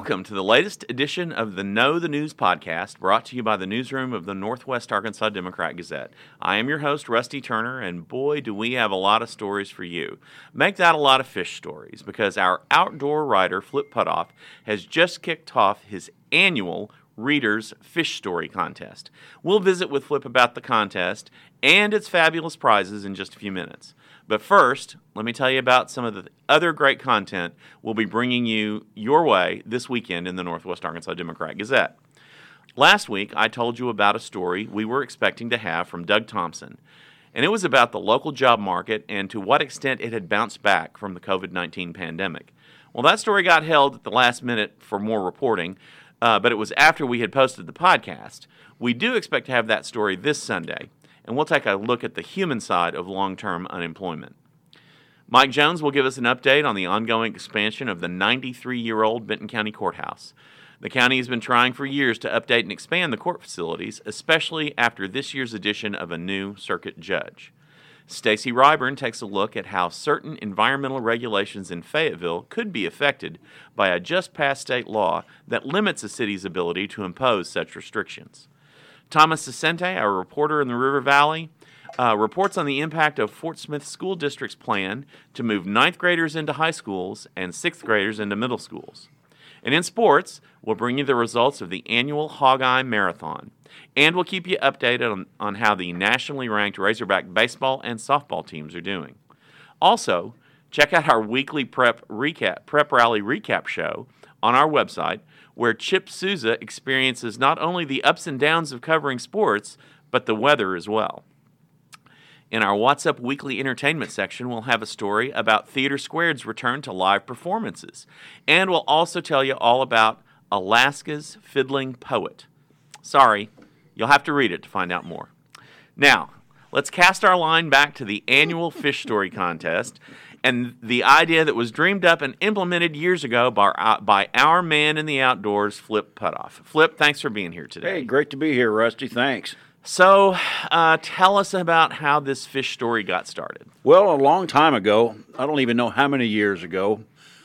Welcome to the latest edition of the Know the News podcast brought to you by the newsroom of the Northwest Arkansas Democrat Gazette. I am your host, Rusty Turner, and boy, do we have a lot of stories for you. Make that a lot of fish stories because our outdoor writer, Flip Putthoff, has just kicked off his annual Readers Fish Story Contest. We'll visit with Flip about the contest and its fabulous prizes in just a few minutes. But first, let me tell you about some of the other great content we'll be bringing you your way this weekend in the Northwest Arkansas Democrat Gazette. Last week, I told you about a story we were expecting to have from Doug Thompson, and it was about the local job market and to what extent it had bounced back from the COVID 19 pandemic. Well, that story got held at the last minute for more reporting, uh, but it was after we had posted the podcast. We do expect to have that story this Sunday, and we'll take a look at the human side of long term unemployment. Mike Jones will give us an update on the ongoing expansion of the 93 year old Benton County Courthouse. The county has been trying for years to update and expand the court facilities, especially after this year's addition of a new circuit judge. Stacy Ryburn takes a look at how certain environmental regulations in Fayetteville could be affected by a just passed state law that limits a city's ability to impose such restrictions. Thomas Saccente, our reporter in the River Valley, uh, reports on the impact of Fort Smith School District's plan to move ninth graders into high schools and sixth graders into middle schools. And in sports, we'll bring you the results of the annual Hog-Eye Marathon. And we'll keep you updated on, on how the nationally ranked Razorback baseball and softball teams are doing. Also, check out our weekly prep recap prep rally recap show on our website where Chip Souza experiences not only the ups and downs of covering sports, but the weather as well. In our What's Up Weekly Entertainment section, we'll have a story about Theater Squared's return to live performances. And we'll also tell you all about Alaska's Fiddling Poet. Sorry, you'll have to read it to find out more. Now, let's cast our line back to the annual Fish Story Contest and the idea that was dreamed up and implemented years ago by, uh, by our man in the outdoors, Flip Putthoff. Flip, thanks for being here today. Hey, great to be here, Rusty. Thanks. So, uh, tell us about how this fish story got started. Well, a long time ago, I don't even know how many years ago,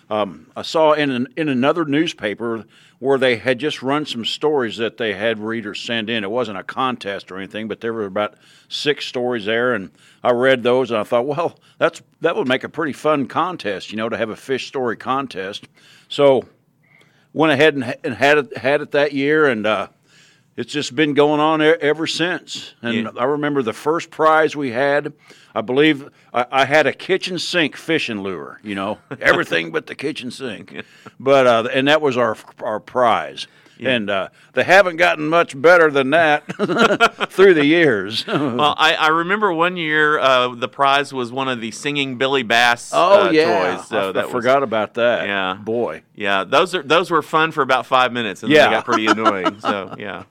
um, I saw in an, in another newspaper where they had just run some stories that they had readers send in. It wasn't a contest or anything, but there were about six stories there, and I read those and I thought, well, that's that would make a pretty fun contest, you know, to have a fish story contest. So went ahead and, and had it had it that year, and uh, it's just been going on ever since. And yeah. I remember the first prize we had. I believe I, I, had a kitchen sink fishing lure. You know, everything but the kitchen sink. But uh, and that was our our prize. Yeah. And uh, they haven't gotten much better than that through the years. well, I, I, remember one year uh, the prize was one of the singing Billy Bass oh, uh, yeah. toys. So I, that I forgot about that. Yeah, boy. Yeah, those are those were fun for about five minutes, and yeah. then they got pretty annoying. so yeah.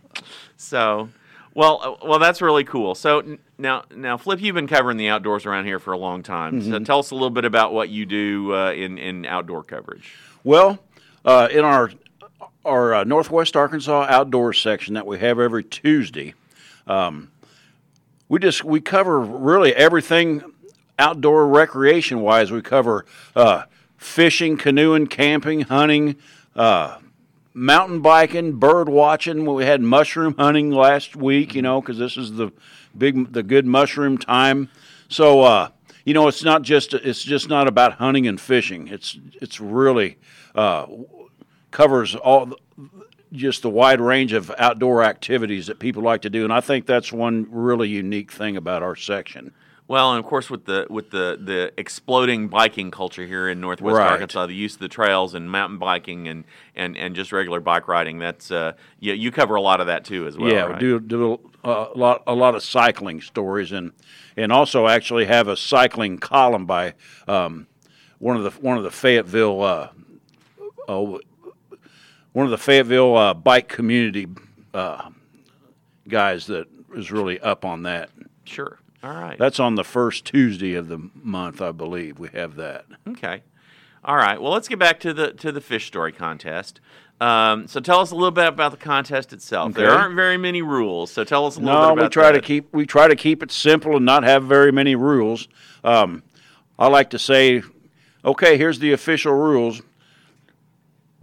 So, well, uh, well, that's really cool. So now, now, Flip, you've been covering the outdoors around here for a long time. Mm-hmm. So tell us a little bit about what you do uh, in in outdoor coverage. Well, uh, in our our uh, Northwest Arkansas outdoors section that we have every Tuesday, um, we just we cover really everything outdoor recreation wise. We cover uh, fishing, canoeing, camping, hunting, uh, mountain biking, bird watching. We had mushroom hunting last week, you know, because this is the big, the good mushroom time. So, uh, you know, it's not just it's just not about hunting and fishing. It's it's really uh, covers all just the wide range of outdoor activities that people like to do, and I think that's one really unique thing about our section. Well, and of course, with the with the the exploding biking culture here in Northwest right. Arkansas, the use of the trails and mountain biking and and, and just regular bike riding. That's uh, yeah, you cover a lot of that too as well. Yeah, right? we do do a lot a lot of cycling stories and and also actually have a cycling column by um, one of the one of the Fayetteville uh, uh, one of the Fayetteville uh, bike community uh, guys that is really up on that. Sure. All right. That's on the first Tuesday of the month, I believe. We have that. Okay. All right. Well, let's get back to the to the fish story contest. Um, so tell us a little bit about the contest itself. Okay. There aren't very many rules, so tell us a little no, bit about we try that. to keep we try to keep it simple and not have very many rules. Um, I like to say, okay, here's the official rules.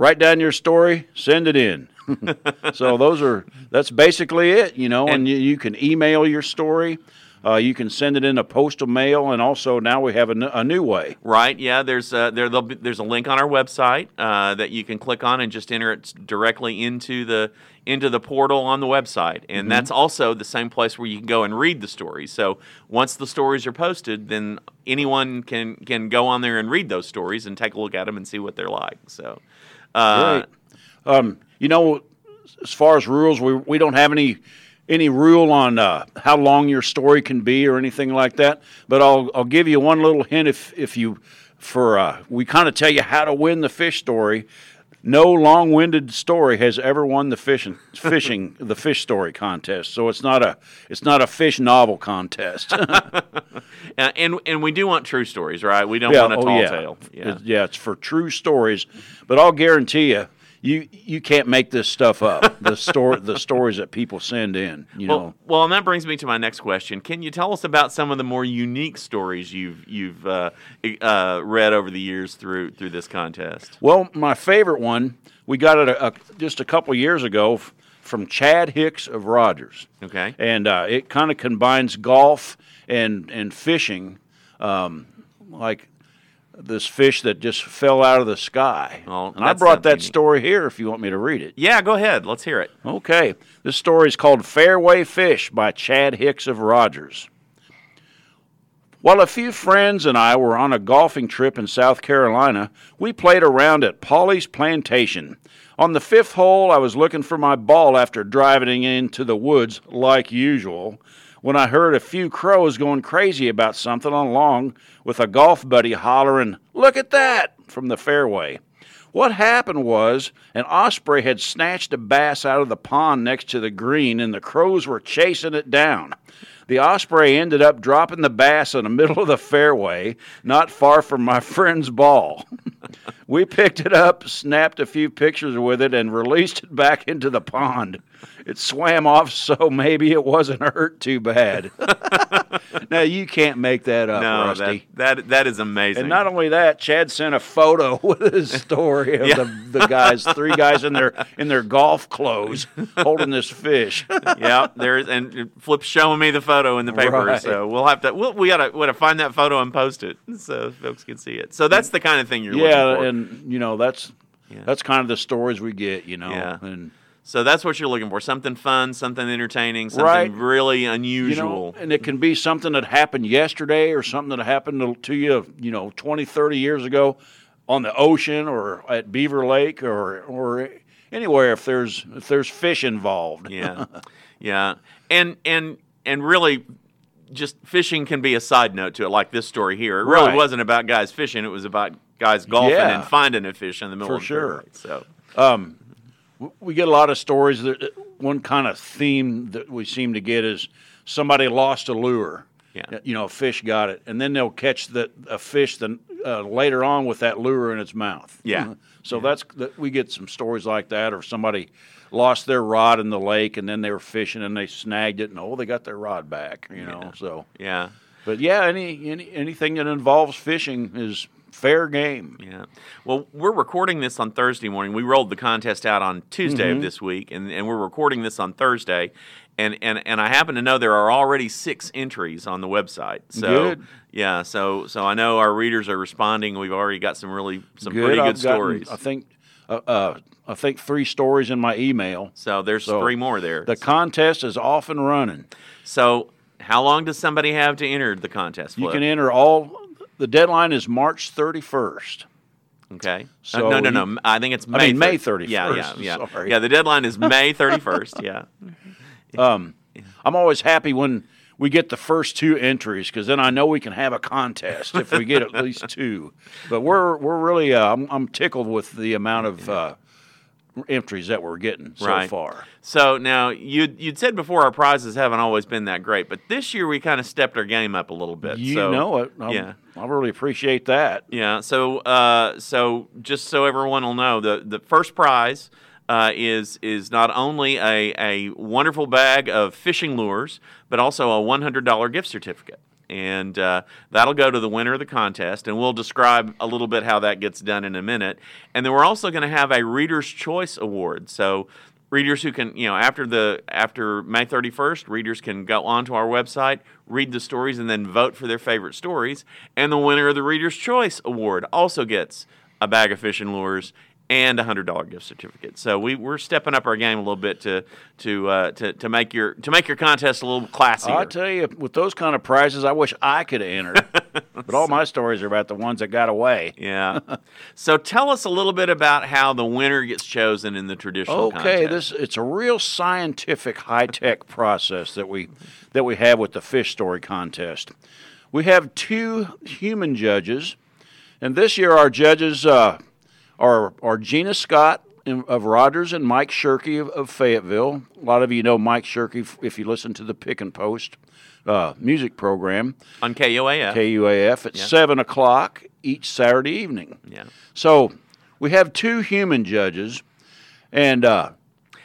Write down your story, send it in. so those are that's basically it, you know. And, And- you, you can email your story. Uh, you can send it in a postal mail, and also now we have a, n- a new way. Right. Yeah. There's uh, there be, there's a link on our website uh, that you can click on and just enter it directly into the into the portal on the website, and that's also the same place where you can go and read the stories. So once the stories are posted, then anyone can can go on there and read those stories and take a look at them and see what they're like. So. Uh. Um, you know, as far as rules, we we don't have any any rule on uh, how long your story can be or anything like that. But I'll I'll give you one little hint if if you for uh, we kind of tell you how to win the fish story. No long-winded story has ever won the fishing fishing the fish story contest. So it's not a it's not a fish novel contest. and, uh, and and we do want true stories, right? We don't want a oh, tall yeah. tale. Yeah. It- yeah, it's for true stories. But I'll guarantee you, you you can't make this stuff up. the story, the stories that people send in. You know, Well, well, and that brings me to my next question. Can you tell us about some of the more unique stories you've you've uh, uh, read over the years through through this contest? well, my favorite one we got it a, a, just a couple years ago from Chad Hicks of Rogers, Okay. and uh, it kind of combines golf and and fishing, um, like. This fish that just fell out of the sky. Oh, and I brought that unique. story here if you want me to read it. Yeah, go ahead. Let's hear it. Okay, this story is called Fairway Fish by Chad Hicks of Rogers. While a few friends and I were on a golfing trip in South Carolina, we played around at Pawleys Plantation. On the fifth hole, I was looking for my ball after driving into the woods like usual when I heard a few crows going crazy about something along with a golf buddy hollering, Look at that! from the fairway. What happened was an osprey had snatched a bass out of the pond next to the green and the crows were chasing it down. The osprey ended up dropping the bass in the middle of the fairway, not far from my friend's ball. we picked it up, snapped a few pictures with it, and released it back into the pond. It swam off, so maybe it wasn't hurt too bad. now, you can't make that up, no, that, Rusty. that that is amazing. And not only that, Chad sent a photo with his story of Yeah. the, the guys, three guys in their in their golf clothes holding this fish. yeah, there's and Flip's showing me the photo in the paper, Right. so we'll have to we'll, we gotta we gotta find that photo and post it so folks can see it. So that's the kind of thing you're yeah, looking for. and you know that's Yeah. that's kind of the stories we get, you know. Yeah. And so that's what you're looking for: something fun, something entertaining, something Right. really you unusual. know, and it can be something that happened yesterday or something that happened to, to you, you know, 20, 30 years ago on the ocean or at Beaver Lake or or anywhere if there's if there's fish involved. yeah, yeah, and and and really, just fishing can be a side note to it, like this story here. It really Right. wasn't about guys fishing; it was about guys golfing Yeah. and finding a fish in the middle For of the sure. So Um, we get a lot of stories that one kind of theme that we seem to get is somebody lost a lure. Yeah. You know, a fish got it, and then they'll catch the a fish then uh, later on with that lure in its mouth. Yeah. So that's that we get some stories like that, or somebody lost their rod in the lake, and then they were fishing and they snagged it, and oh, they got their rod back. You know, Yeah. so yeah. but yeah, any any anything that involves fishing is fair game. Yeah. Well, we're recording this on Thursday morning. We rolled the contest out on Tuesday Mm-hmm. of this week, and, and we're recording this on Thursday. And, and and I happen to know there are already six entries on the website. So Good. yeah, so so I know our readers are responding. We've already got some really some Good. pretty good I've gotten, stories. I think uh, uh, I think three stories in my email. so there's So, three more there. The contest is off and running. so how long does somebody have to enter the contest? You can enter all. The deadline is March 31st. Okay. So Uh, no, no, you- no. I think it's May. I mean, May thir- Yeah, yeah, 31st, yeah. sorry. Yeah, the deadline is May 31st. yeah. Um, I'm always happy when we get the first two entries because then I know we can have a contest if we get at least two. But we're we're really uh, I'm, I'm tickled with the amount of uh, entries that we're getting so Right. far. So now you'd you'd said before our prizes haven't always been that great, but this year we kind of stepped our game up a little bit. You so, know it. I'm- yeah. I really appreciate that. Yeah. So uh, so just so everyone will know, the the first prize uh, is is not only a a wonderful bag of fishing lures, but also a one hundred dollar gift certificate. And uh, that'll go to the winner of the contest. And we'll describe a little bit how that gets done in a minute. And then we're also going to have a Reader's Choice Award. So readers who can, you know, after the after May 31st, readers can go onto our website, read the stories, and then vote for their favorite stories. And the winner of the Reader's Choice Award also gets a bag of fishing lures and a hundred dollar gift certificate. So we we're stepping up our game a little bit to to uh, to to make your to make your contest a little classier. I tell you, with those kind of prizes, I wish I could enter. but all my stories are about the ones that got away. Yeah. so tell us a little bit about how the winner gets chosen in the traditional Okay, contest. this it's a real scientific, high tech process that we that we have with the fish story contest. We have two human judges, and this year our judges uh, are are Gina Scott of Rogers and Mike Shirkey of, of Fayetteville. A lot of you know Mike Shirkey f- if you listen to the Pick and Post uh, music program, on KUAF. KUAF, at Yeah. seven o'clock each Saturday evening. yeah. So we have two human judges, and uh,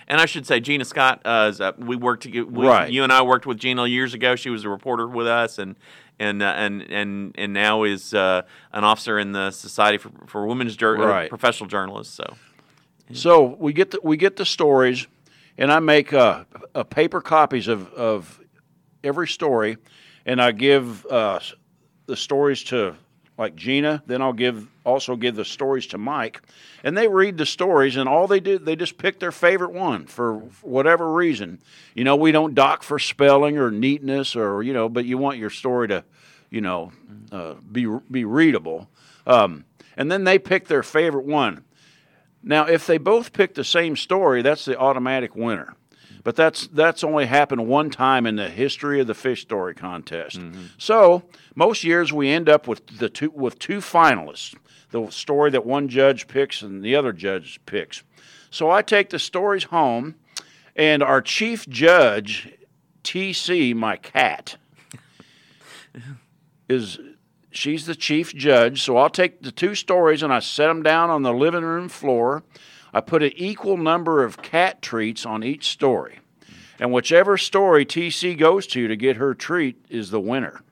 And I should say, Gina Scott, uh, is, uh, we worked. To, we, Right. You and I worked with Gina years ago. She was a reporter with us, and and uh, and and and now is uh, an officer in the Society for, for Women's uh, Right. Professional Journalists. So So we get the, we get the stories, and I make uh, uh, paper copies of, of every story, and I give uh, the stories to like Gina. Then I'll give also give the stories to Mike, and they read the stories, and all they do they just pick their favorite one for, whatever reason. You know, we don't dock for spelling or neatness or you know, but you want your story to, you know, uh, be be readable. Um, and then they pick their favorite one. Now, if they both pick the same story, that's the automatic winner. But that's that's only happened one time in the history of the fish story contest. So most years we end up with the two with two finalists, the story that one judge picks and the other judge picks. So I take the stories home, and our chief judge, TC, my cat, is she's the chief judge. So I'll take the two stories and I set them down on the living room floor. I put an equal number of cat treats on each story. And whichever story TC goes to to get her treat is the winner.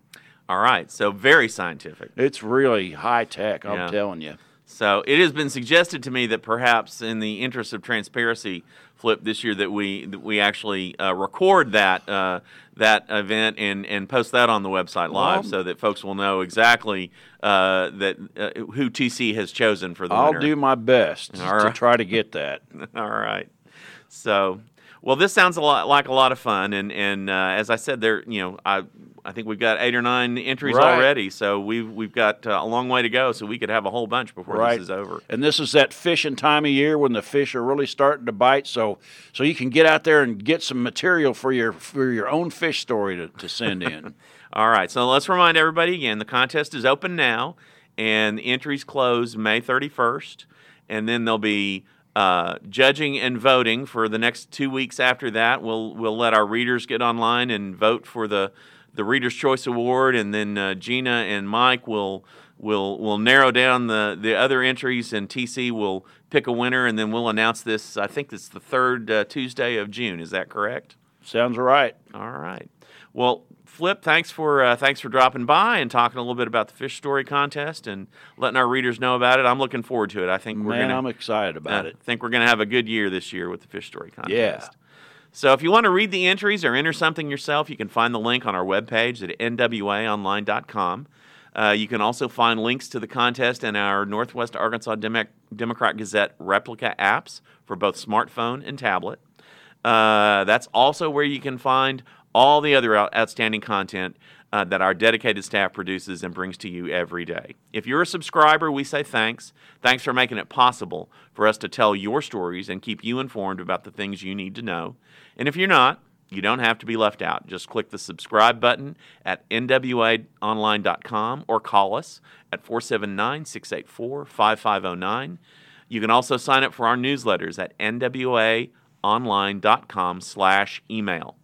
All right, so very scientific. It's really high tech, I'm Yeah. telling you. So it has been suggested to me that perhaps, in the interest of transparency, Flip this year that we that we actually uh, record that uh, that event and and post that on the website live, Well- so that folks will know exactly uh, that uh, who TC has chosen for the I'll winner. do my best to try to get that. All right. So, well, this sounds a lot like a lot of fun, and and uh, as I said, there, you know, I I think we've got eight or nine entries Right. already, so we've we've got uh, a long way to go, so we could have a whole bunch before Right. this is over. And this is that fishing time of year when the fish are really starting to bite. So, so you can get out there and get some material for your for your own fish story to, to send in. All right, so let's remind everybody again: the contest is open now, and the entries close May 31st, and then there'll be uh, judging and voting for the next two weeks after that. We'll we'll let our readers get online and vote for the the Reader's Choice Award, and then uh, Gina and Mike will will will narrow down the the other entries, and TC will pick a winner, and then we'll announce this. I think it's the third uh, Tuesday of June. Is that correct? Sounds right. All right. Well, Flip, thanks for uh, thanks for dropping by and talking a little bit about the fish story contest and letting our readers know about it. I'm looking forward to it. I think we're Man, gonna I'm excited about uh, it. think we're gonna have a good year this year with the fish story contest. Yeah. So if you want to read the entries or enter something yourself, you can find the link on our webpage at nwaonline.com. Uh, you can also find links to the contest in our Northwest Arkansas Demo- Democrat Gazette replica apps for both smartphone and tablet. Uh, that's also where you can find all the other outstanding content uh, that our dedicated staff produces and brings to you every day. If you're a subscriber, we say thanks. Thanks for making it possible for us to tell your stories and keep you informed about the things you need to know. And if you're not, you don't have to be left out. Just click the subscribe button at nwaonline.com or call us at 479 684 5509. You can also sign up for our newsletters at nwaonline.com slash email.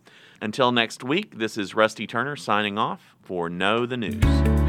Until next week, this is Rusty Turner signing off for Know the News.